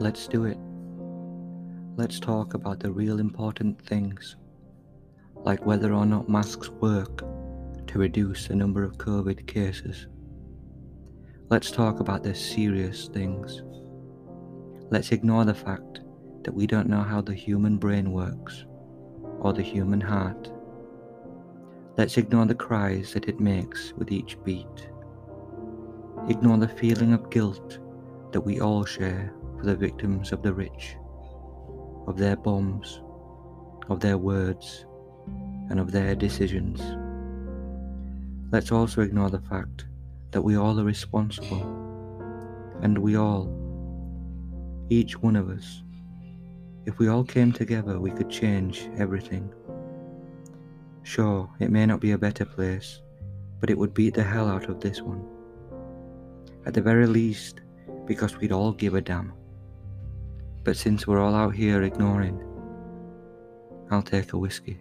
Let's do it. Let's talk about the real important things, like whether or not masks work to reduce the number of COVID cases. Let's talk about the serious things. Let's ignore the fact that we don't know how the human brain works or the human heart. Let's ignore the cries that it makes with each beat. Ignore the feeling of guilt that we all share for the victims of the rich, of their bombs, of their words, and of their decisions. Let's also ignore the fact that we all are responsible, and we all, each one of us, if we all came together, we could change everything. Sure, it may not be a better place, but it would beat the hell out of this one. At the very least, because we'd all give a damn. But since we're all out here ignoring, I'll take a whiskey.